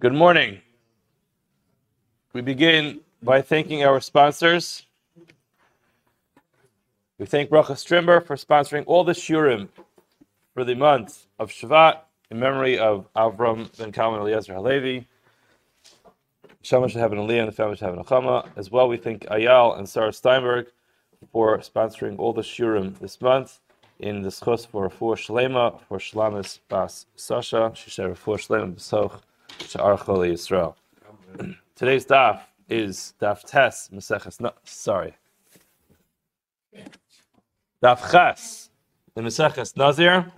Good morning. We begin by thanking our sponsors. We thank Bracha Strimber for sponsoring all the shurim for the month of Shvat in memory of Avram ben Kalman Eliezer Halevi. Shama should have Aliyah and the family should have Achama. As well, we thank Ayal and Sarah Steinberg for sponsoring all the shurim this month in the schos for Rafua Shlema for Shlamis Bas Sasha. She said Rafua Shlema B'soch Sha'ar Choli Yisrael. Today's daf is daf tes Maseches. No, sorry. Daf ches the Maseches Nazir.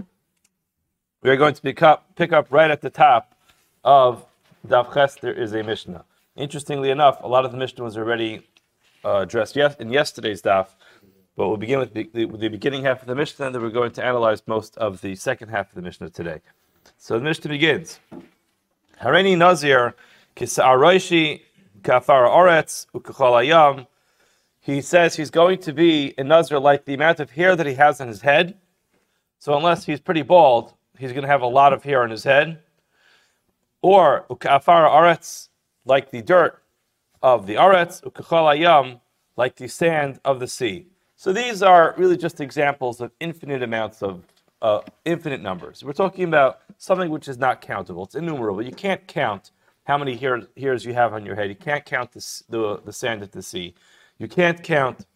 We are going to pick up pick up right at the top of daf ches. There is a Mishnah. Interestingly enough, a lot of the Mishnah was already uh, addressed yes, in yesterday's daf, but we'll begin with the, the, the, beginning half of the Mishnah, and then we're going to analyze most of the second half of the Mishnah today. So the Mishnah begins. Hareni Nazir kisa'aroishi kafara oretz ukachol He says he's going to be a Nazir like the amount of hair that he has on his head. So unless he's pretty bald, he's going to have a lot of hair on his head. Or ukafara oretz, like the dirt of the aretz, ukachol like the sand of the sea. So these are really just examples of infinite amounts of uh, infinite numbers. We're talking about something which is not countable. It's innumerable. You can't count how many hairs, you have on your head. You can't count the, the, the sand at the sea. You can't count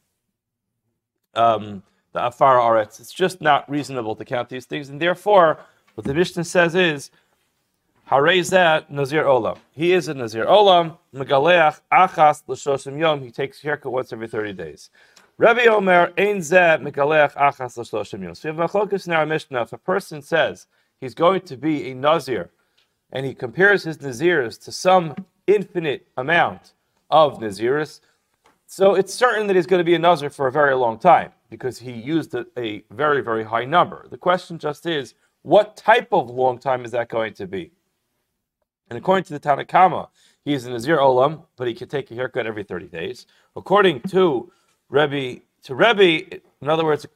um, the afar aretz. It's just not reasonable to count these things. And therefore, what the Mishnah says is, Harezat Nazir Olam. He is a Nazir Olam. Megaleach Achas L'Shoshim Yom. He takes haircut once every 30 days. Rabbi Omer ein zeh mikalech achas l'shloshim yom. So we have machlokas in our Mishnah. If a person says he's going to be a nazir, and he compares his nazirs to some infinite amount of nazirs, so it's certain that he's going to be a nazir for a very long time because he used a, a very very high number. The question just is, what type of long time is that going to be? And according to the Tanakhama, he is a nazir olam, but he can take a haircut every thirty days. According to Rebbe to Rebbe. In other words,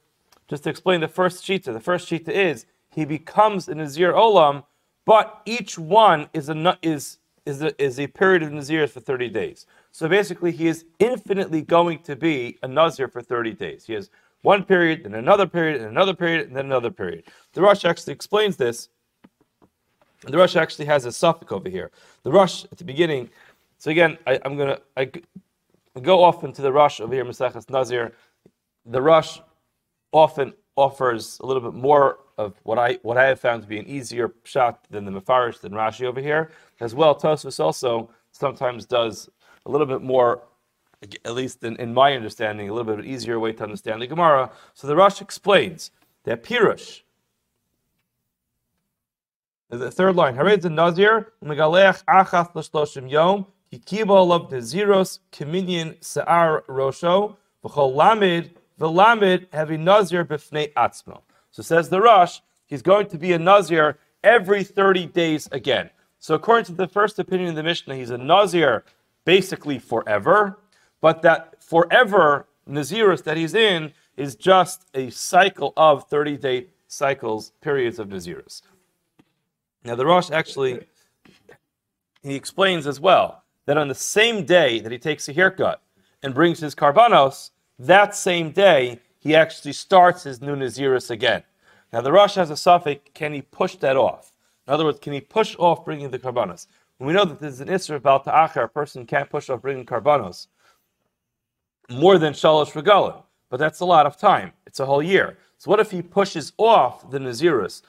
just to explain the first shita, the first shita is he becomes a Nazir Olam, but each one is a is is a, is a period of Nazirs for 30 days. So basically, he is infinitely going to be a Nazir for 30 days. He has one period, then another period, and another period, and then another period. The Rosh actually explains this. The Rosh actually has a safek over here. The Rosh at the beginning. So again, I, am gonna go off into the Rosh over here, Maseches Nazir. The Rosh often offers a little bit more of what I what I have found to be an easier shot than the Mefarish than Rashi over here. As well, Tosfos also sometimes does a little bit more, at least in, in my understanding, a little bit of easier way to understand the Gemara. So the Rosh explains that Pirush, the third line, Hared Nazir, Megalech Achas L'Shloshim Yom, Hikiba of Naziros Communion Sa'ar Rosho V'chol Lamed V'Lamed Heavy Nazir B'fnei Atzmo. So says the Rosh, he's going to be a Nazir every 30 days again. So according to the first opinion of the Mishnah, he's a Nazir basically forever, but that forever Naziris that he's in is just a cycle of 30 day cycles, periods of Naziris. Now the Rosh actually he explains as well that on the same day that he takes a haircut and brings his karbanos, that same day he actually starts his new Naziris again. Now the Rosh has a safek, can he push that off? In other words, can he push off bringing the karbanos? When we know that there's an Isra about Ta'achar, a person can't push off bringing karbanos more than Shalosh Regalim, but that's a lot of time. It's a whole year. So what if he pushes off the Nazirus?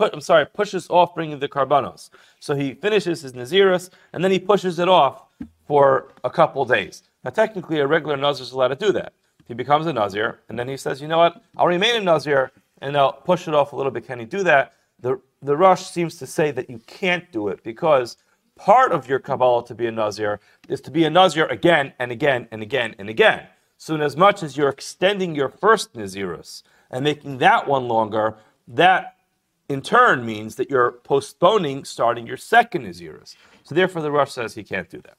I'm sorry, pushes off bringing the Karbanos. So he finishes his Nazirus, and then he pushes it off for a couple days. Now technically a regular Nazir is allowed to do that. He becomes a Nazir, and then he says, you know what, I'll remain a Nazir, and I'll push it off a little bit. Can he do that? The, the Rosh seems to say that you can't do it because part of your Kabbalah to be a Nazir is to be a Nazir again and again and again and again. So, in as much as you're extending your first Nazirus and making that one longer, that in turn means that you're postponing starting your second Nazirus. So therefore, the Rosh says he can't do that.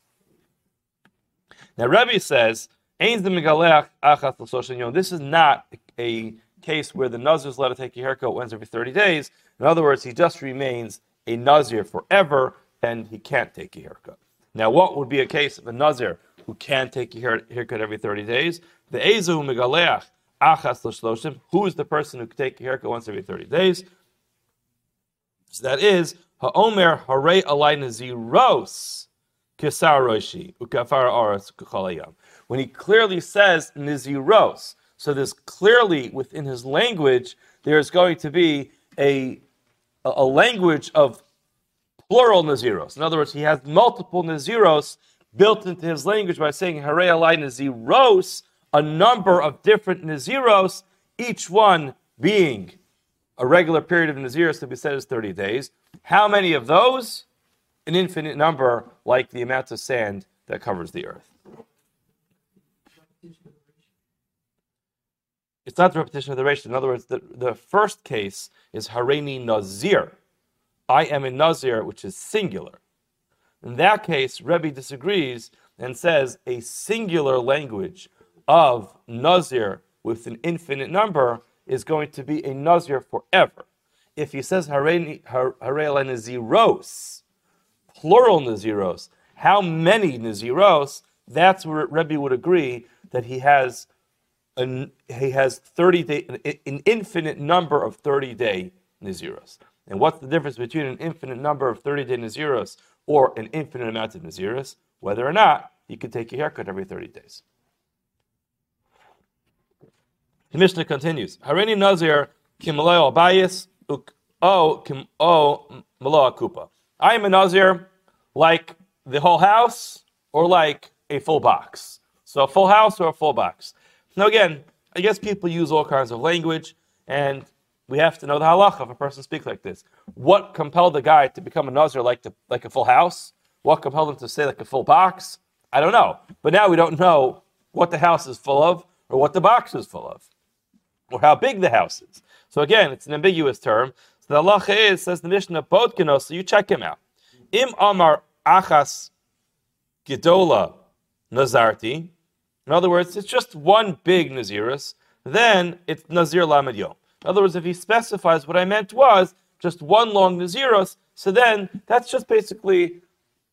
Now, Rebbe says, this is not a case where the Nazir is allowed to take a haircut once every 30 days. In other words, he just remains a Nazir forever. and he can't take a haircut. Now, what would be a case of a Nazir who can take a haircut every 30 days? The Ezu Megaleach Achas L'Shloshim, who is the person who can take a haircut once every 30 days? So that is Ha'omer Hare Alai Naziros Kisar Roshi Ukafar Aras Kuchalayam. When he clearly says Naziros, so there's clearly within his language, there's going to be a, a language of plural Naziros. In other words, he has multiple Naziros built into his language by saying Hare Alai Naziros, a number of different Naziros, each one being a regular period of Naziros to be said as 30 days. How many of those? An infinite number, like the amount of sand that covers the earth. It's not the repetition of the ratio. In other words, the, the first case is Hareni Nazir. I am a Nazir, which is singular. In that case, Rebbe disagrees and says a singular language of Nazir with an infinite number is going to be a Nazir forever. If he says Harei Naziros, plural Naziros, how many Naziros, that's where Rebbe would agree that he has an, he has 30 day, an infinite number of 30 day Naziros. And what's the difference between an infinite number of 30 day Naziros or an infinite amount of Naziros? Whether or not you can take a haircut every 30 days. The Mishnah continues. Harini Nazir kimaloy albayis o kim o malo akupa. I am a Nazir like the whole house or like a full box. So a full house or a full box. Now again, I guess people use all kinds of language, and we have to know the halacha if a person speaks like this. What compelled the guy to become a Nazir like, the, like a full house? What compelled him to say like a full box? I don't know. But now we don't know what the house is full of or what the box is full of or how big the house is. So again, it's an ambiguous term. So the halacha is, says the Mishnah, Bodkino, so you check him out. Im Amar Achas Gedola Nazarti. In other words, it's just one big Nazirus, then it's Nazir Lamed Yom. In other words, if he specifies what I meant was just one long Nazirus, so then that's just basically,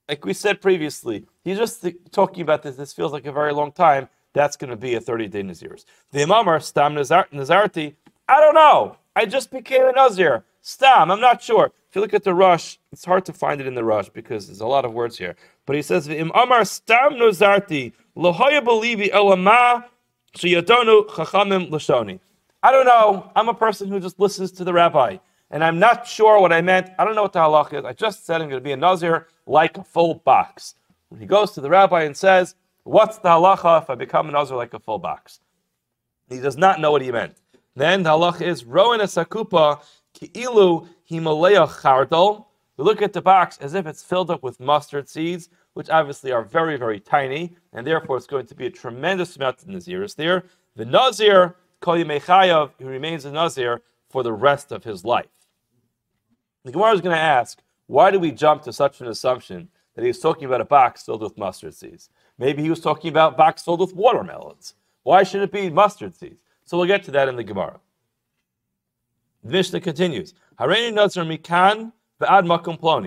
like we said previously, he's just talking about this. This feels like a very long time that's going to be a 30 day Naziris. The Imamar, Stam Nazarti, I don't know. I just became a Nazir. Stam, I'm not sure. If you look at the Rosh, it's hard to find it in the Rosh because there's a lot of words here. But he says, the Imamar Stam Nazarti, Lohaya Belivi Elama Shiyadonu Chachamim Lashoni. I don't know. I'm a person who just listens to the rabbi. And I'm not sure what I meant. I don't know what the halach is. I just said I'm going to be a Nazir like a full box. When he goes to the rabbi and says, What's the halacha if I become an Nazir like a full box? He does not know what he meant. Then the halacha is Rowan Sakupa Ki'ilu Himalaya Chardal. We look at the box as if it's filled up with mustard seeds, which obviously are very, very tiny, and therefore it's going to be a tremendous amount of Naziris there. The Nazir, Koyimechayav, he remains a Nazir for the rest of his life. The Gemara is going to ask, why do we jump to such an assumption that he's talking about a box filled with mustard seeds? Maybe he was talking about box filled with watermelons. Why should it be mustard seeds? So we'll get to that in the Gemara. The Mishnah continues. Mikan.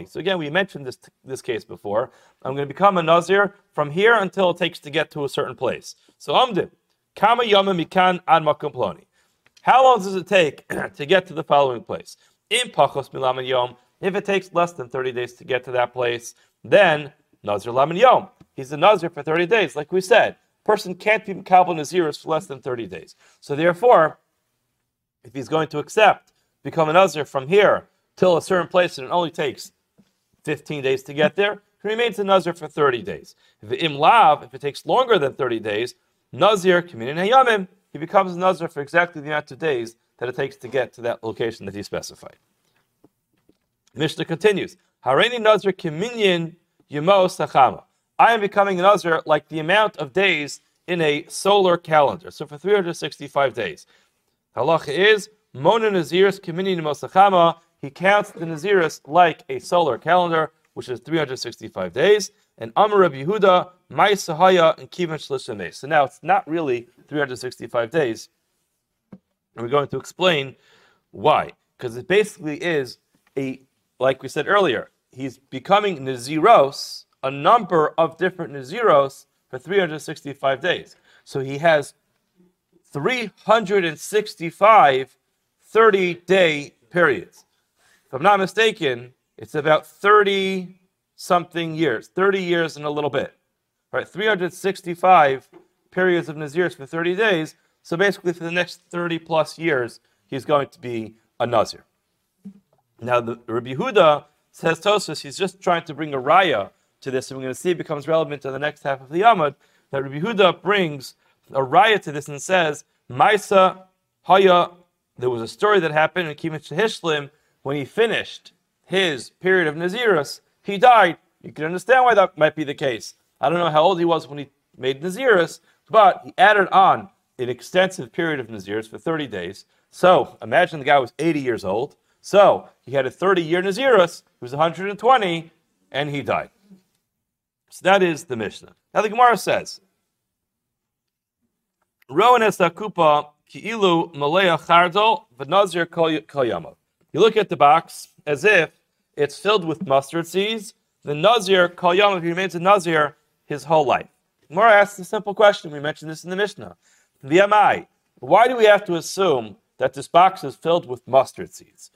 So again, we mentioned this, this case before. I'm going to become a Nazir from here until it takes to get to a certain place. So Amdim, Kama Yama Mikan Ad Makum Ploni. How long does it take to get to the following place? In Pachos Milam Yom, if it takes less than 30 days to get to that place, then Nazir Lam Yom he's a Nazir for 30 days. Like we said, person can't be Kabbalah Naziris for less than 30 days. So therefore, if he's going to accept, become a Nazir from here till a certain place, and it only takes 15 days to get there, he remains a Nazir for 30 days. If Imlav, if it takes longer than 30 days, Nazir, Kaminin Hayamim, he becomes a Nazir for exactly the amount of days that it takes to get to that location that he specified. Mishnah continues, Hareni Nazir Kaminyan Yemo Sachama. I am becoming an Nazir like the amount of days in a solar calendar. So for 365 days. Halacha is Mona Naziris Kamini Mosachama. He counts the Naziris like a solar calendar, which is 365 days. And Amar Rabbi Yehuda, Mai Sahaya, and Kivan Shlishame. So now it's not really 365 days. And we're going to explain why. Because it basically is a, like we said earlier, he's becoming Naziros, a number of different Naziros for 365 days. So he has 365 30 day periods. If I'm not mistaken, it's about 30 something years, 30 years and a little bit. Right? 365 periods of Nazirs for 30 days. So basically, for the next 30 plus years, he's going to be a Nazir. Now, the Rabbi Huda says Tosfos, he's just trying to bring a raya to this, and we're going to see it becomes relevant to the next half of the Yamad, that Rabbi Huda brings a raya to this and says, Maisa Haya, there was a story that happened in Kimmich Hishlim when he finished his period of Nazirus, he died. You can understand why that might be the case. I don't know how old he was when he made Nazirus, but he added on an extensive period of Nazirus for 30 days. So imagine the guy was 80 years old. So he had a 30 year Nazirus, he was 120, and he died. So that is the Mishnah. Now the Gemara says, Rowan es kupa ki'ilu malaya chardol v'nazir kol You look at the box as if it's filled with mustard seeds. The Nazir kol yom, he remains a Nazir his whole life. Gemara asks a simple question. We mentioned this in the Mishnah. VMI. Why do we have to assume that this box is filled with mustard seeds?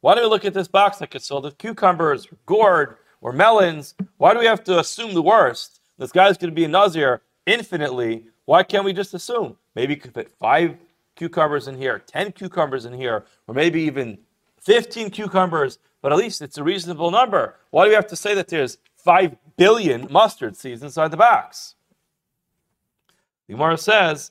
Why do we look at this box like it's filled with cucumbers, or gourd, or melons? Why do we have to assume the worst? This guy's going to be a Nazir infinitely. Why can't we just assume? Maybe you could fit five cucumbers in here, 10 cucumbers in here, or maybe even 15 cucumbers, but at least it's a reasonable number. Why do we have to say that there's 5 billion mustard seeds inside the box? The Gemara says,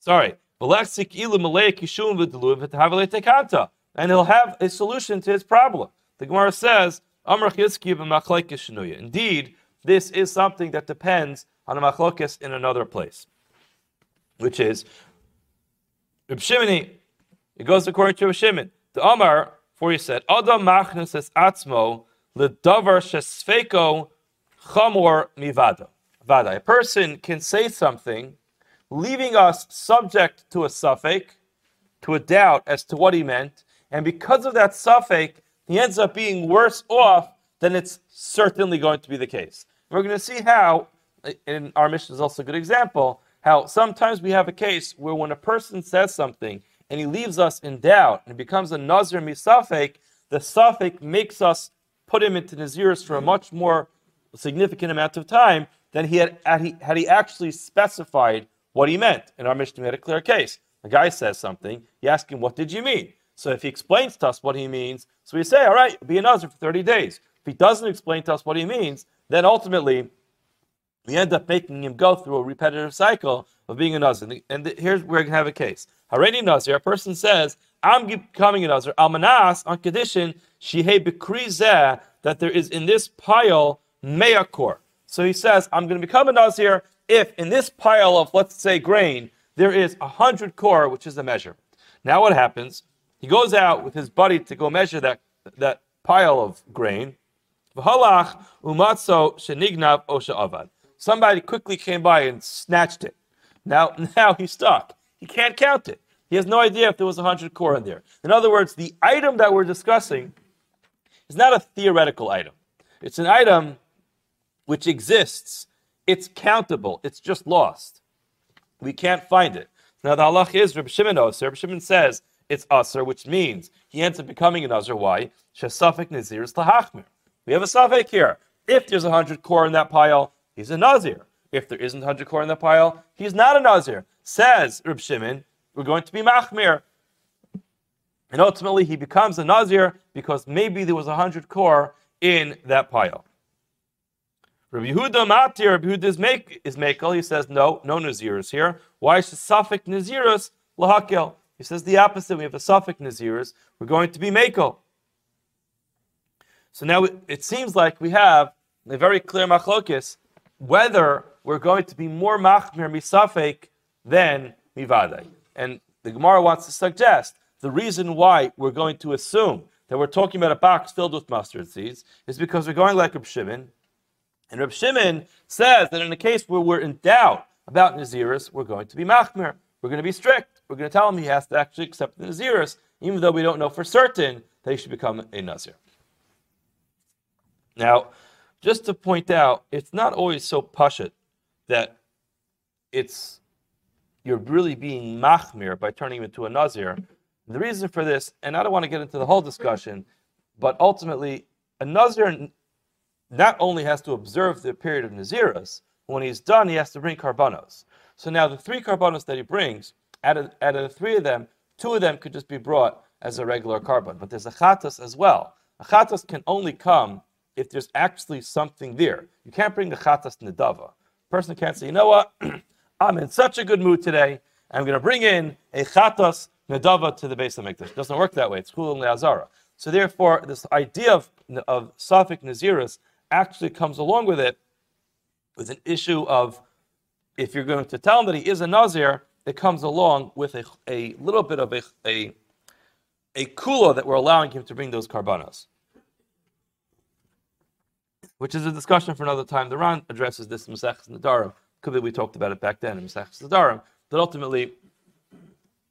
sorry, and he'll have a solution to his problem. The Gemara says, Indeed, this is something that depends on a machlokes in another place, which is Reb it goes according to Reb Shimon. The Omar, for he said, Adam machnes es atzmo ledavar shesfeko chamor mivada. Vada. A person can say something, leaving us subject to a safek, to a doubt as to what he meant, and because of that safek, he ends up being worse off than it's certainly going to be the case. We're going to see how, in our mission is also a good example, how sometimes we have a case where when a person says something and he leaves us in doubt and becomes a Nazir misafek, the safek makes us put him into Naziris for a much more significant amount of time than he had, had, he, had he actually specified what he meant. In our mission, we had a clear case. A guy says something, you ask him, What did you mean? So if he explains to us what he means, so we say, All right, be a Nazir for 30 days. If he doesn't explain to us what he means, then ultimately we end up making him go through a repetitive cycle of being a Nazir. And here's where we can have a case. Hareni Nazir, a person says, I'm becoming a Nazir. Almanas, on condition, Shihei Bekrizeh, that there is in this pile Meyakor. So he says, I'm going to become a Nazir if in this pile of, let's say, grain, there is a hundred kor, which is the measure. Now what happens? He goes out with his buddy to go measure that, that pile of grain. V'halach umatzo shenignav osha avad somebody quickly came by and snatched it. Now, now he's stuck. He can't count it. He has no idea if there was 100 kor in there. In other words, the item that we're discussing is not a theoretical item. It's an item which exists. It's countable. It's just lost. We can't find it. Now the halach is Reb Shimon Oser. Reb Shimon says it's Aser, which means he ends up becoming an Aser. Why? Shesafik Nazir is Lahachmir. We have a Safik here. If there's a hundred kor in that pile, he's a Nazir. If there isn't 100 kor in the pile, he's not a Nazir. Says Reb Shimon, we're going to be Machmir. And ultimately, he becomes a Nazir because maybe there was a 100 kor in that pile. Rabbi Yehuda Matir, Rabbi Yehuda is, make, is Mekel. He says, no, no Naziris here. Why is the Safek Naziris Lahakel? He says the opposite. We have a Safek Naziris. We're going to be Mekel. So now it, it seems like we have a very clear machlokis whether we're going to be more machmir misafek than mivadai. And the Gemara wants to suggest the reason why we're going to assume that we're talking about a box filled with mustard seeds is because we're going like Reb Shimon. And Reb Shimon says that in a case where we're in doubt about Naziris, we're going to be machmir. We're going to be strict. We're going to tell him he has to actually accept the Naziris even though we don't know for certain that he should become a Nazir. Now, just to point out, it's not always so pashut that it's you're really being machmir by turning him into a Nazir. The reason for this, and I don't want to get into the whole discussion, but ultimately, a Nazir not only has to observe the period of Naziris, when he's done, he has to bring karbanos. So now the three karbanos that he brings, out of, out of the three of them, two of them could just be brought as a regular korban. But there's a chatas as well. A chatas can only come if there's actually something there. You can't bring a chatas nedava. Person can't say, you know what, I'm in such a good mood today, I'm going to bring in a chatas nedava to the base of Mikdash. It doesn't work that way. It's chul and le'azara. So therefore, this idea of, of Safik Naziris actually comes along with it with an issue of if you're going to tell him that he is a Nazir, it comes along with a, a little bit of a, a, a kula that we're allowing him to bring those karbanos. Which is a discussion for another time. The Ran addresses this in Masech Nedarim. Could be we talked about it back then in Masech Nedarim. But ultimately,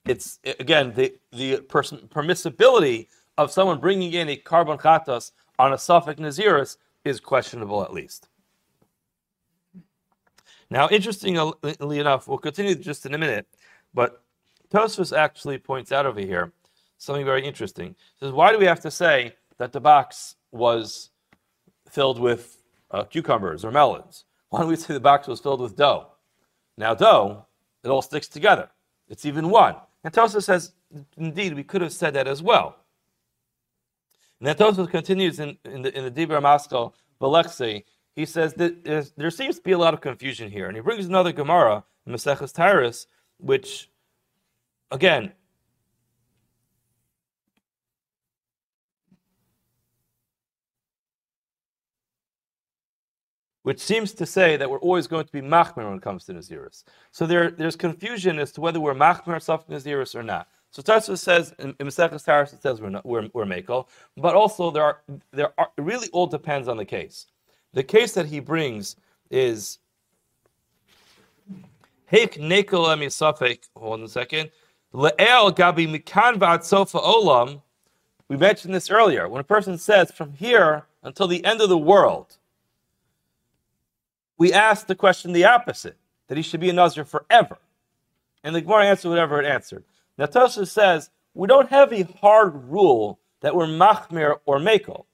it's again the the person, permissibility of someone bringing in a korban chatas on a Safek Naziris is questionable at least. Now, interestingly enough, we'll continue just in a minute, but Tosfos actually points out over here something very interesting. He says, why do we have to say that the box was filled with uh, cucumbers or melons? Why don't we say the box was filled with dough? Now, dough, it all sticks together. It's even one. And Tosfos says, indeed, we could have said that as well. And then Tosfos continues in, in the in the Dibra Maskal Balexi. He says that there seems to be a lot of confusion here, and he brings another Gemara Maseches Tyrus, which, again, which seems to say that we're always going to be machmer when it comes to Naziris. So there, there's confusion as to whether we're machmer self Naziris or not. So Tosfos says in, in Maseches Taurus it says we're not, we're, we're but also there are there are it really all depends on the case. The case that he brings is Hek nekel emisafek. Hold on a second. Le'el gabi mikan sofa olam. We mentioned this earlier. When a person says from here until the end of the world, we ask the question the opposite that he should be a nazir forever, and the Gemara answered whatever it answered. Now Tosha says we don't have a hard rule that we're machmir or makel.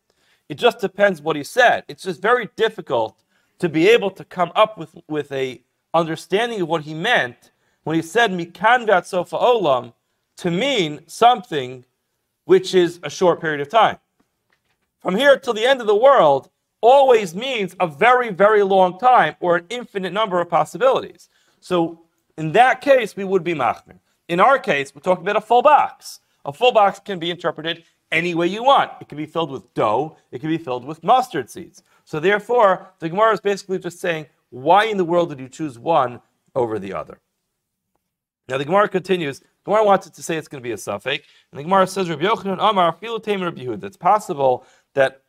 It just depends what he said. It's just very difficult to be able to come up with, with a understanding of what he meant when he said mikan sofa olam to mean something which is a short period of time. From here till the end of the world always means a very, very long time or an infinite number of possibilities. So in that case, we would be machmir. In our case, we're talking about a full box. A full box can be interpreted any way you want. It can be filled with dough, it can be filled with mustard seeds. So therefore, the Gemara is basically just saying, why in the world did you choose one over the other? Now the Gemara continues. The Gemara wanted to say it's going to be a safek, and the Gemara says, Rabbi Yochanan Amar Filu Rabbi Yehud. It's possible that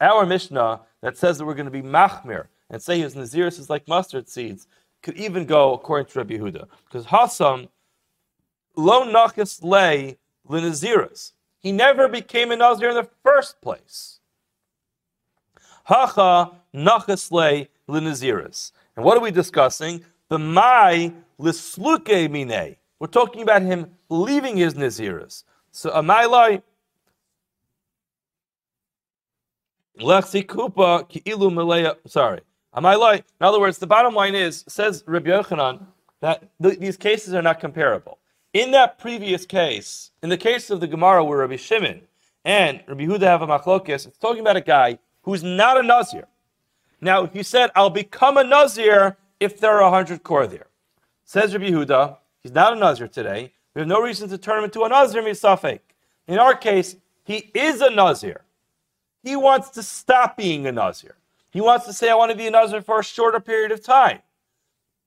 our Mishnah that says that we're going to be machmir and say his naziris is like mustard seeds could even go according to Rabbi Yehuda, because Hassam Lo nachas lay linaziras. He never became a Nazir in the first place. Hacha nachas lay linaziras. And what are we discussing? The mai lisluke mine. We're talking about him leaving his naziras. So amailai lechsi kupa ki'ilu. Sorry, amailai. In other words, the bottom line is says Rabbi Yochanan that th- these cases are not comparable. In that previous case, in the case of the Gemara where Rabbi Shimon and Rabbi Huda have a machlokes, it's talking about a guy who's not a Nazir. Now, you said, I'll become a Nazir if there are a hundred kor there. Says Rabbi Huda, he's not a Nazir today. We have no reason to turn him into a Nazir misafek. In our case, he is a Nazir. He wants to stop being a Nazir. He wants to say, I want to be a Nazir for a shorter period of time.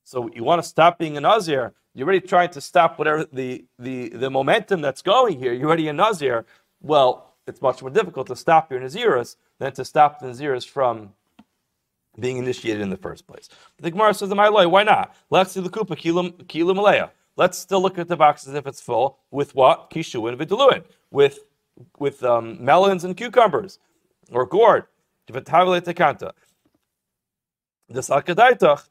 So you want to stop being a Nazir, you're already trying to stop whatever the, the, the momentum that's going here. You're already a Nazir. Well, it's much more difficult to stop your Naziris than to stop the Naziris from being initiated in the first place. The Gemara says, "My why not? Lexi the kupa kilim malaya. let's still look at the box as if it's full with what? Kishu and Viduluin. With with um, melons and cucumbers or gourd. The sakadaitach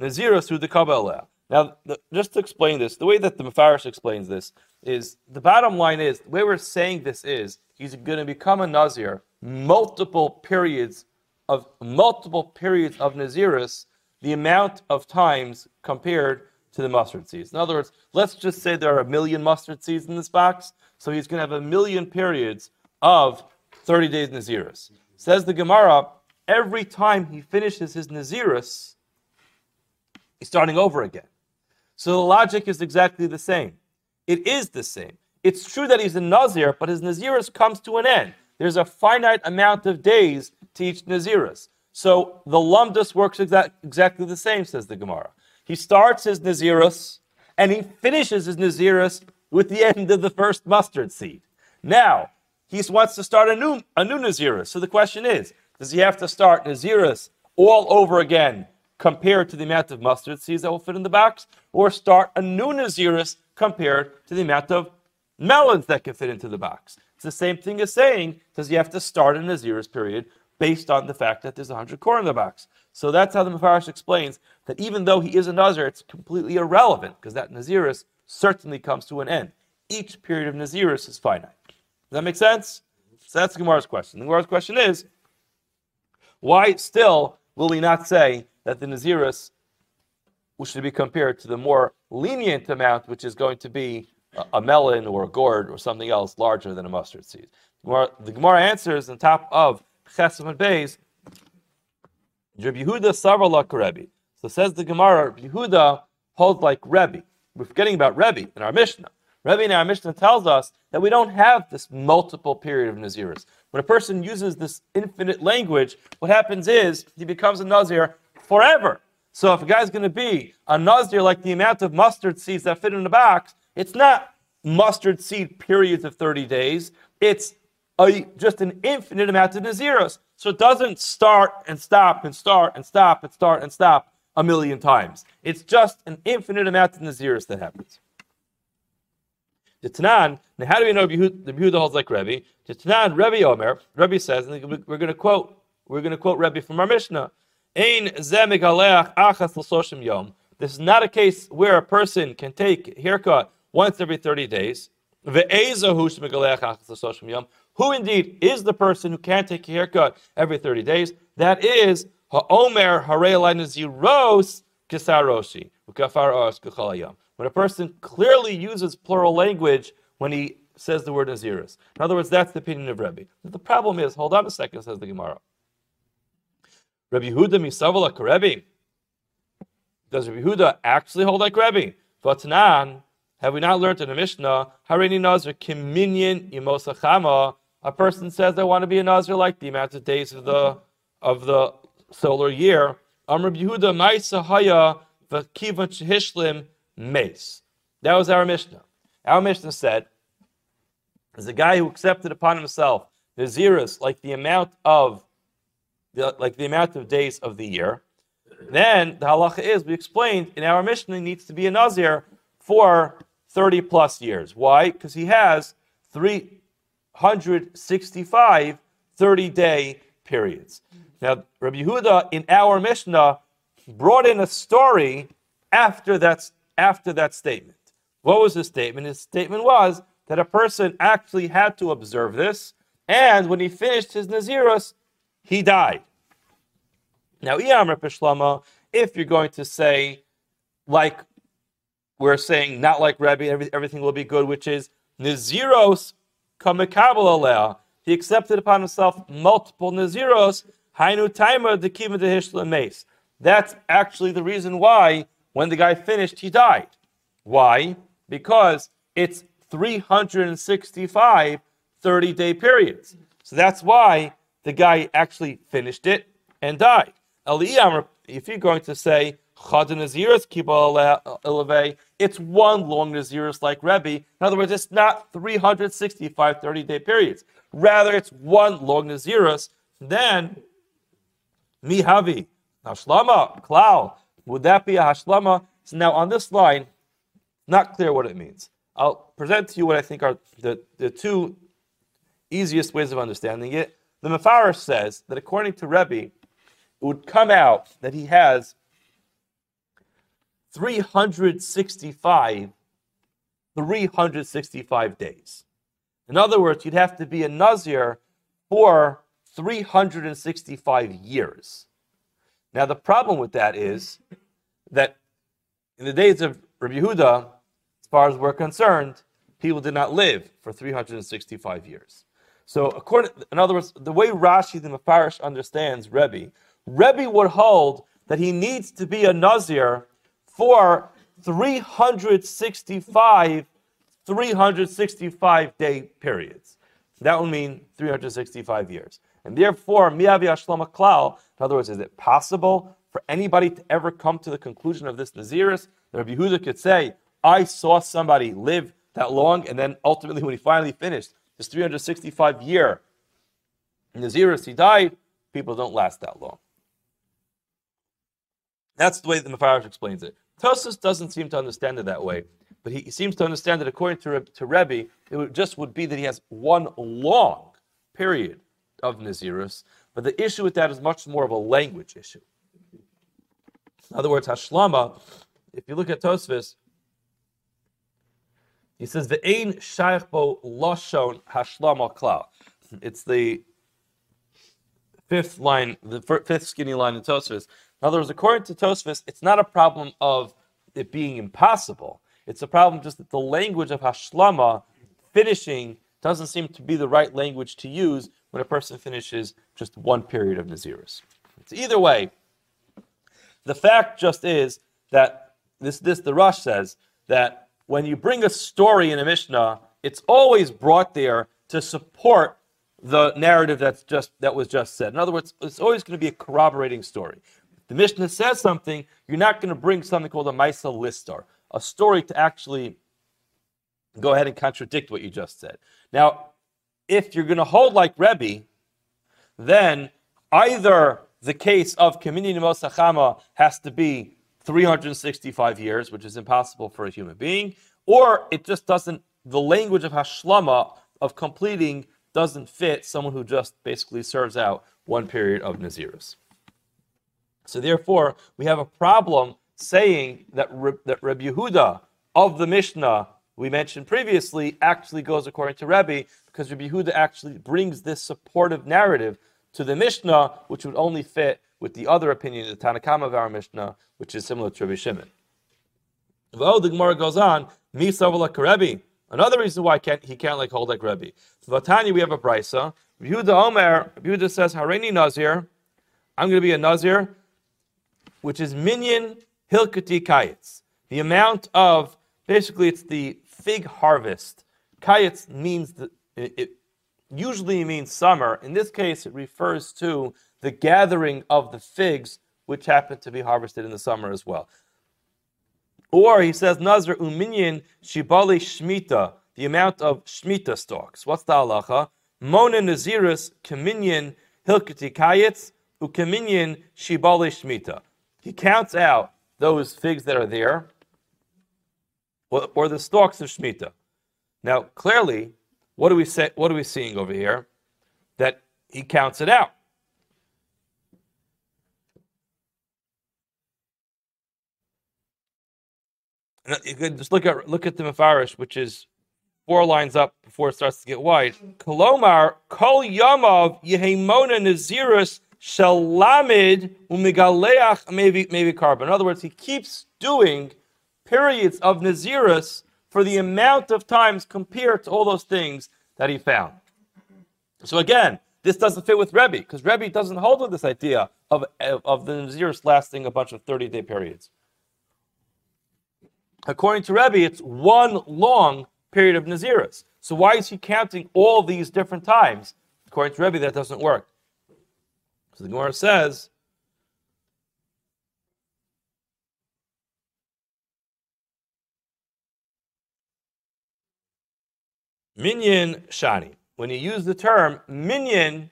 nazirus through the kabbalah. Now, the, just to explain this, the way that the Mefarish explains this is the bottom line is the way we're saying this is he's going to become a Nazir multiple periods of multiple periods of Nazirus, the amount of times compared to the mustard seeds. In other words, let's just say there are a million mustard seeds in this box, so he's going to have a million periods of 30 days Nazirus. Says the Gemara, every time he finishes his Nazirus, he's starting over again. So the logic is exactly the same. It is the same. It's true that he's a Nazir, but his Nazirus comes to an end. There's a finite amount of days to each Nazirus. So the Lumdus works exa- exactly the same, says the Gemara. He starts his Nazirus and he finishes his Nazirus with the end of the first mustard seed. Now, he wants to start a new, a new Nazirus. So the question is, does he have to start Nazirus all over again compared to the amount of mustard seeds that will fit in the box, or start a new Naziris compared to the amount of melons that can fit into the box. It's the same thing as saying, does he have to start a Naziris period based on the fact that there's 100 corn in the box? So that's how the Mefarish explains that even though he is a Nazir, it's completely irrelevant because that Naziris certainly comes to an end. Each period of Naziris is finite. Does that make sense? So that's the Gemara's question. The Gemara's question is, why still will we not say that the Naziris should be compared to the more lenient amount, which is going to be a, melon or a gourd or something else larger than a mustard seed. The Gemara answers on top of Chesim and Beis, Yehuda Savar Rebbe. So says the Gemara, Yehuda holds like Rebbe. We're forgetting about Rebbe in our Mishnah. Rebbe in our Mishnah tells us that we don't have this multiple period of Naziris. When a person uses this infinite language, what happens is he becomes a Nazir forever. So if a guy's going to be a Nazir like the amount of mustard seeds that fit in the box, it's not mustard seed periods of 30 days. It's a, just an infinite amount of Naziros. So it doesn't start and stop and start and stop and start and stop a million times. It's just an infinite amount of Naziros that happens. Tanan, now how do we know the Yehuda holds like Rebbe? Tanan, Rebbe Omer, Rebbe says, and we're going to quote, we're going to quote Rebbe from our Mishnah. This is not a case where a person can take haircut once every 30 days. Who indeed is the person who can't take a haircut every 30 days? That is Ha'omer Naziros Kisaroshi. When a person clearly uses plural language when he says the word Naziris. In other words, that's the opinion of Rebbe. The problem is, hold on a second, says the Gemara. Rabbi Huda misavala karebi. Does Rabbi Huda actually hold like Rebbe? Vatanan, have we not learned in the Mishnah? Harini Nazir kiminyan yimosachama. A person says, "I want to be a Nazir like the amount of days of the of the solar year." Am Rabbi Yehuda ma'isahaya v'kivan shehishlim mace. That was our Mishnah. Our Mishnah said, "As a guy who accepted upon himself the zirus, like the amount of the, like the amount of days of the year, then the halacha is we explained in our Mishnah needs to be a nazir for 30 plus years. Why? Because he has 365 30 day periods. Now, Rabbi Yehuda in our Mishnah brought in a story after that, after that statement. What was the statement? His statement was that a person actually had to observe this, and when he finished his Nazirus, he died. Now, if you're going to say, like we're saying, not like Rabbi, every, everything will be good, which is Naziros kamekabel He accepted upon himself multiple Naziros, hainu taima de kiva de hishla mace. That's actually the reason why, when the guy finished, he died. Why? Because it's 365 30 day periods. So that's why the guy actually finished it and died. If you're going to say it's one long Naziris like Rebbe. In other words, it's not 365 30 day periods. Rather, it's one long Naziris. Then, Mihavi, Hashlama, Klau. Would that be a Hashlama? So now on this line, Not clear what it means. I'll present to you what I think are the, the two easiest ways of understanding it. The Mefarish says that according to Rebbe, it would come out that he has 365, 365 days. In other words, you'd have to be a Nazir for 365 years. Now, the problem with that is that in the days of Rabbi Yehuda, as far as we're concerned, people did not live for 365 years. So, according, in other words, the way Rashi the Mefarish understands Rebbe, Rebbe would hold that he needs to be a Nazir for 365, 365 day periods. That would mean 365 years. And therefore, miyavi ashlama klal, in other words, is it possible for anybody to ever come to the conclusion of this Naziris? That Rabbi Yehuda could say, I saw somebody live that long, and then ultimately, when he finally finished his 365 year Naziris, he died. People don't last that long. That's the way the Mefarish explains it. Tosfos doesn't seem to understand it that way, but he, seems to understand that according to, to Rebbe, it would, just would be that he has one long period of Nazirus, but the issue with that is much more of a language issue. In other words, Hashlama, if you look at Tosfos, he says the ein shaykhbo lashon hashlama klal. It's the fifth line, the fifth skinny line in Tosfos. In other words, according to Tosfos, it's not a problem of it being impossible. It's a problem just that the language of hashlama, finishing, doesn't seem to be the right language to use when a person finishes just one period of Nazirus. It's either way. The fact just is that this, this the Rosh says that when you bring a story in a Mishnah, it's always brought there to support the narrative that's just that was just said. In other words, it's always going to be a corroborating story. If the Mishnah says something, you're not going to bring something called a Maisa Listar, a story to actually go ahead and contradict what you just said. Now, if you're going to hold like Rebbe, then either the case of Kamini Mosachama has to be 365 years, which is impossible for a human being, or it just doesn't, the language of Hashlama, of completing, doesn't fit someone who just basically serves out one period of Nazirus. So therefore, we have a problem saying that, that Reb Yehuda of the Mishnah we mentioned previously actually goes according to Rebbe because Rabbi Yehuda actually brings this supportive narrative to the Mishnah, which would only fit with the other opinion, the Tanakama of our Mishnah, which is similar to Rabbi Shimon. Well, the Gemara goes on, Rebbe. Another reason why can't, he can't like hold like Rebbe. Vatani, we have a brisa. Yehuda Omer, Yehuda says, Harini Nazir, I'm going to be a Nazir, which is minyan hilkati kayitz. The amount of, basically, it's the fig harvest. Kayetz means that it, it usually means summer. In this case, it refers to the gathering of the figs, which happen to be harvested in the summer as well. Or he says Nazar uminyan shibali shmita, the amount of shmita stalks. What's the halacha? Mona nazirus kaminyan hilkati kayetz ukaminyan shibali shmita. He counts out those figs that are there or, the stalks of Shemitah. Now, clearly, what are we say, What are we seeing over here? That he counts it out. You could just look at look at the Mefarish, which is four lines up before it starts to get wide. Kolomar kol yamav yehemona nazirus shel lamid umigaleach maybe maybe korban. In other words, he keeps doing periods of Nazirus for the amount of times compared to all those things that he found. So again, this doesn't fit with Rebbe, because Rebbe doesn't hold with this idea of, of the Nazirus lasting a bunch of 30 day periods. According to Rebbe, it's one long period of Nazirus. So why is he counting all these different times? According to Rebbe, that doesn't work. So the Gemara says, Minyan shani. When you use the term minyan,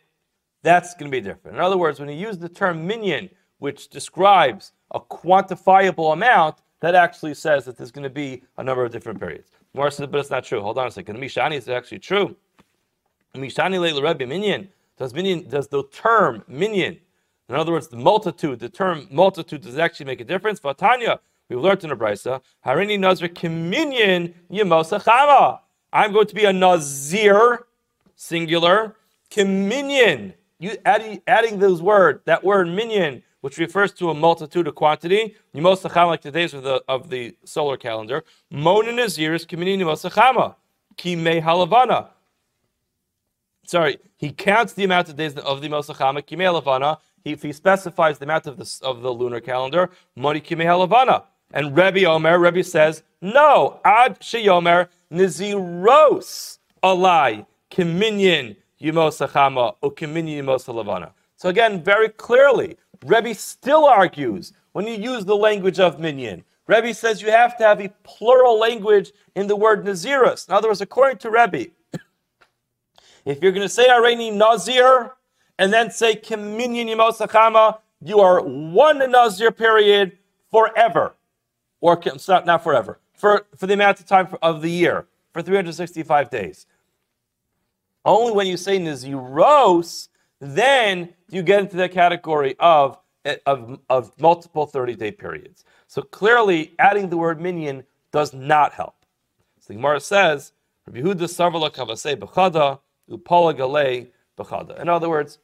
that's going to be different. In other words, when you use the term minyan, which describes a quantifiable amount, that actually says that there's going to be a number of different periods. More says, but it's not true. Hold on a second. Mishani is actually true. Mishani leila Rebbe minyan. Does minyan does the term minyan, in other words, the multitude, the term multitude does actually make a difference? Vatanya, we've learned in a brisa, Harini Nazir Kiminyan Yemosachama. I'm going to be a Nazir, singular, Kiminyan. You adding, adding those word, that word minyan, which refers to a multitude, of quantity. Yimosachama, like the days of the of the solar calendar. Mona Nazir is Kiminyan Yemosachama. Kime Halavana sorry, he counts the amount of days of the Mosachama, Kimei Lavana. If he specifies the amount of the, of the lunar calendar, Moni Kimei Halavana. And Rebbe Omer, Rebbe says, no, Ad Sheyomer Niziros Alai Kiminyan Yimosachama or Kiminyan Yimosalavana. So again, very clearly, Rebbe still argues when you use the language of minyan. Rebbe says you have to have a plural language in the word Nazirus. In other words, according to Rebbe, if you're going to say Areni Nazir and then say Kiminyan Yimosachama, you are one Nazir period forever. Or not forever, for, for the amount of time of the year, for 365 days. Only when you say Naziros, then you get into the category of, of, of multiple 30 day periods. So clearly, adding the word minyan does not help. So the Gemara says, in other words,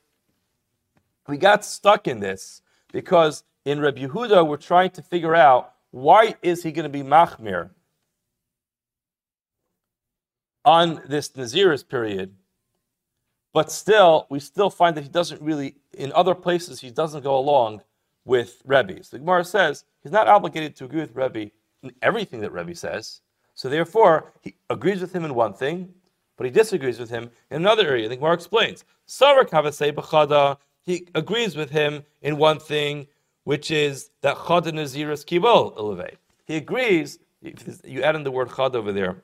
we got stuck in this because in Reb Yehuda we're trying to figure out why is he going to be machmir on this Naziris period, but still we still find that he doesn't really in other places he doesn't go along with Rebbe. So the Gemara says he's not obligated to agree with Rebbe in everything that Rebbe says. So therefore he agrees with him in one thing but he disagrees with him in another area. The Gemara explains. He agrees with him in one thing, which is that Chada Naziris Kibol Ilave. He agrees, you add in the word Chad over there,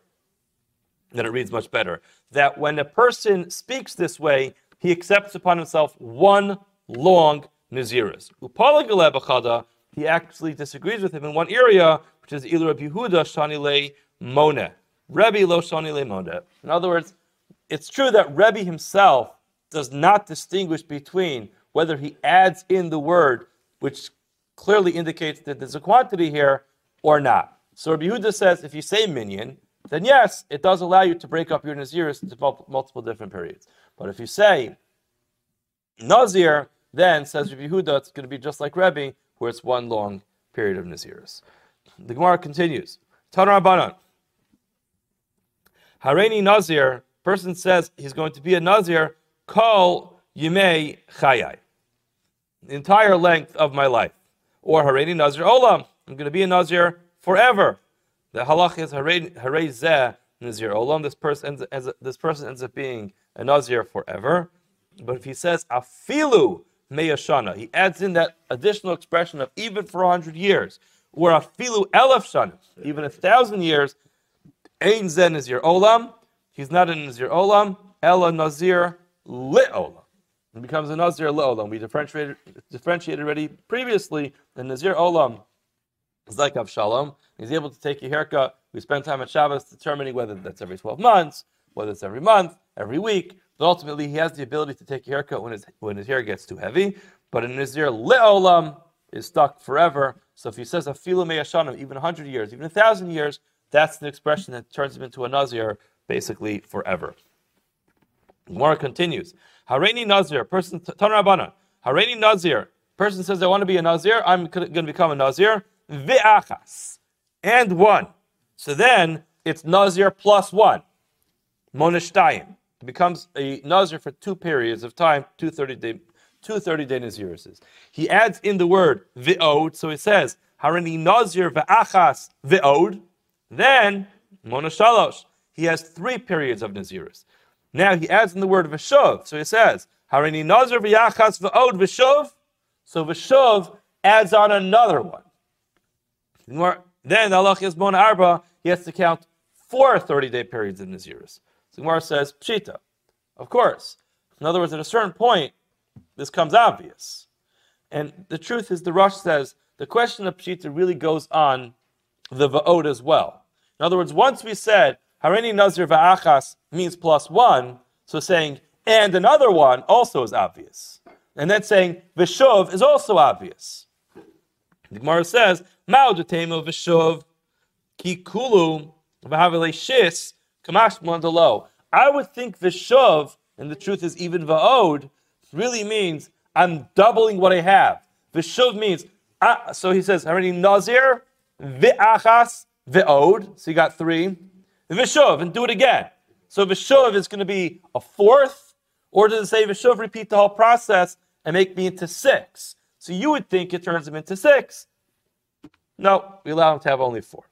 that it reads much better, that when a person speaks this way, he accepts upon himself one long Naziris. Upala he actually disagrees with him in one area, which is Ilu Rabbi Yehuda Shanile Moneh. Rebbe lo shoni lemonde. In other words, it's true that Rebbe himself does not distinguish between whether he adds in the word, which clearly indicates that there's a quantity here, or not. So Rabbi Yehuda says if you say minyan, then yes, it does allow you to break up your Naziris into multiple different periods. But if you say Nazir, then says Rabbi Yehuda, it's going to be just like Rebbe, where it's one long period of Naziris. The Gemara continues. Tanur Rabbanan. Hareni Nazir, person says he's going to be a Nazir, call Yimei Chayai. The entire length of my life. Or Hareni Nazir Olam, I'm going to be a Nazir forever. The halach is Harei Nazir Olam. This person, ends, this person ends up being a Nazir forever. But if he says Afilu Meyashana, he adds in that additional expression of even for a hundred years, or Afilu Elef Shana, even a thousand years, Ein Zen Nazir Olam. He's not a Nazir Olam. Ella Nazir Lit Olam. He becomes a Nazir Olam. We differentiated, differentiated already previously. The Nazir Olam is like Avshalom. He's able to take a haircut. We spend time at Shabbos determining whether that's every 12 months, whether it's every month, every week. But ultimately, he has the ability to take a haircut when his, when his hair gets too heavy. But a Nazir Le'olam is stuck forever. So if he says a filu me'ashanim, even 100 years, even 1,000 years, that's the expression that turns him into a Nazir basically forever. Gemara continues. Hareni Nazir, person Tanrabana. Hareni Nazir, person says, I want to be a Nazir, I'm going to become a Nazir. Vi'achas. And one. So then it's Nazir plus one. Monishtayim. Becomes a Nazir for two periods of time, two 30 day, two 30 day Naziruses. He adds in the word vi'od, so he says, Hareni Nazir ve'achas vi'od. Then, Monashalosh, he has three periods of Nazirus. Now he adds in the word Vishov. So he says, Harini Nazir v'yachas v'od Vishov. So Vishov adds on another one. Then Allah is Mon Arba, he has to count four 30 day periods of Nazirus. So Gemara says, Pshita. Of course. In other words, at a certain point, this comes obvious. And the truth is, the Rosh says, the question of Pshita really goes on the va'od as well. In other words, once we said Harini Nazir va'achas means plus one, so saying and another one also is obvious. And then saying Vishuv is also obvious. The Gemara says, Ma'udatemo Vishuv Kikulu Vahavile Shis Kamash Mandalo. I would think Vishuv, and the truth is even Va'od, really means I'm doubling what I have. Vishuv means, uh, so he says, already Nazir, Vi'achas, Vi'od. So you got three. Vishuv, and do it again. So Vishuv is going to be a fourth, or does it say Vishuv repeat the whole process and make me into six? So you would think it turns him into six. No, we allow him to have only four.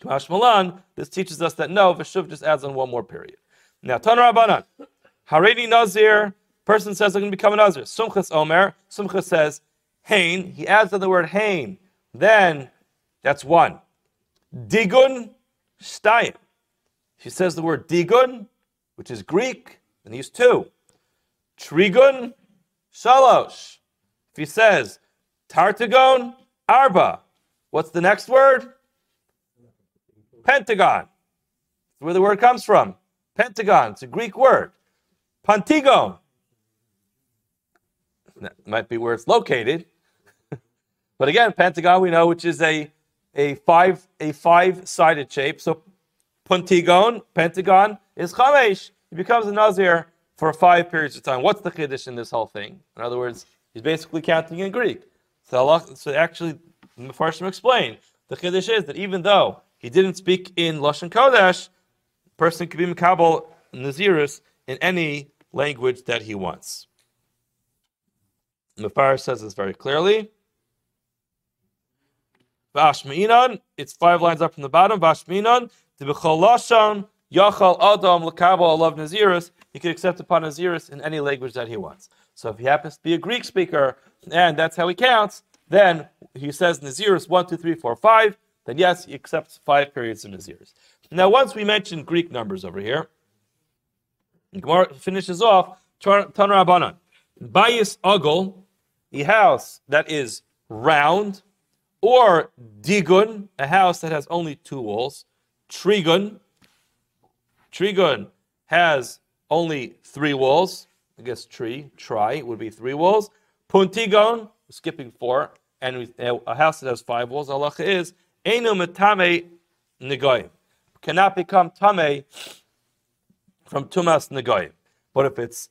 Kamash Malan, this teaches us that no, Vishuv just adds on one more period. Now, Tan Rabbanan, Haredi Nazir, person says I'm going to become a Nazir. Sumchas Omer, Sumchas says, Hain, he adds on the word Hain. Then, that's one. Digun, Stayim. He says the word Digun, which is Greek, and he's two. Trigun, Shalosh. If he says Tartagon, Arba. What's the next word? Pentagon. That's where the word comes from. Pentagon. It's a Greek word. Pantigon. That might be where it's located. but again, Pentagon we know, which is a a five a five-sided shape. So Pontigon, Pentagon, is Chamesh. He becomes a Nazir for five periods of time. What's the Chiddush in this whole thing? In other words, he's basically counting in Greek. So, Allah, so actually, the Mepharshim explain the Chiddush is that even though he didn't speak in Lashon Kodesh, person could be Makabal Nazirus in any language that he wants. Mefar says this very clearly. Vashminan, it's five lines up from the bottom. Vashminan, the Becholashon, Yachal Adam, Lakabal, Alav Nazirus, he can accept upon Nazirus in any language that he wants. So if he happens to be a Greek speaker, and that's how he counts, then he says Nazirus 1, 2, 3, 4, 5, then yes, he accepts five periods of Nazirus. Now, once we mentioned Greek numbers over here, Gemara finishes off Tan Rabbanan. Bayis Ugl, a house that is round, or Digun, a house that has only two walls. Trigun, Trigun has only three walls. I guess tree, try would be three walls. Puntigon, skipping four, and a house that has five walls. Allah is Enu metame negoyim. Cannot become tame from tumas negoyim. But if it's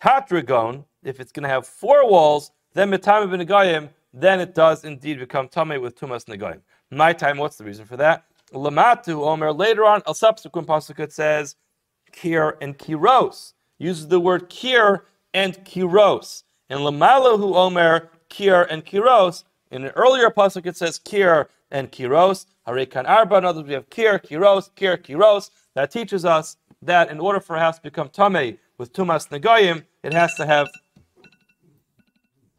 tatragon, if it's going to have four walls, then metame negoyim, then it does indeed become tame with tumas negoyim. My time, what's the reason for that? Lamatu Omer. Later on, a subsequent pasuk says kir and kiros. Uses the word kir and kiros. And lamalahu Omer kir and kiros. In an earlier pasuk it says kir and kiros. Harekan arba. In other words, we have kir, kiros, kir, kiros. That teaches us that in order for a house to become tame with tumas negayim, it has to have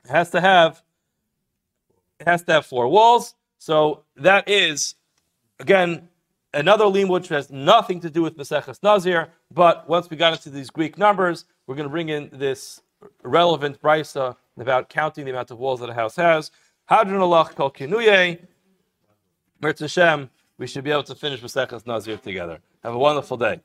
it has to have it has to have four walls. So that is Again, another lim which has nothing to do with Maseches Nazir, but once we got into these Greek numbers, we're going to bring in this relevant brisa about counting the amount of walls that a house has. Hadron Allah kol kinuye. Hashem, we should be able to finish Maseches Nazir together. Have a wonderful day.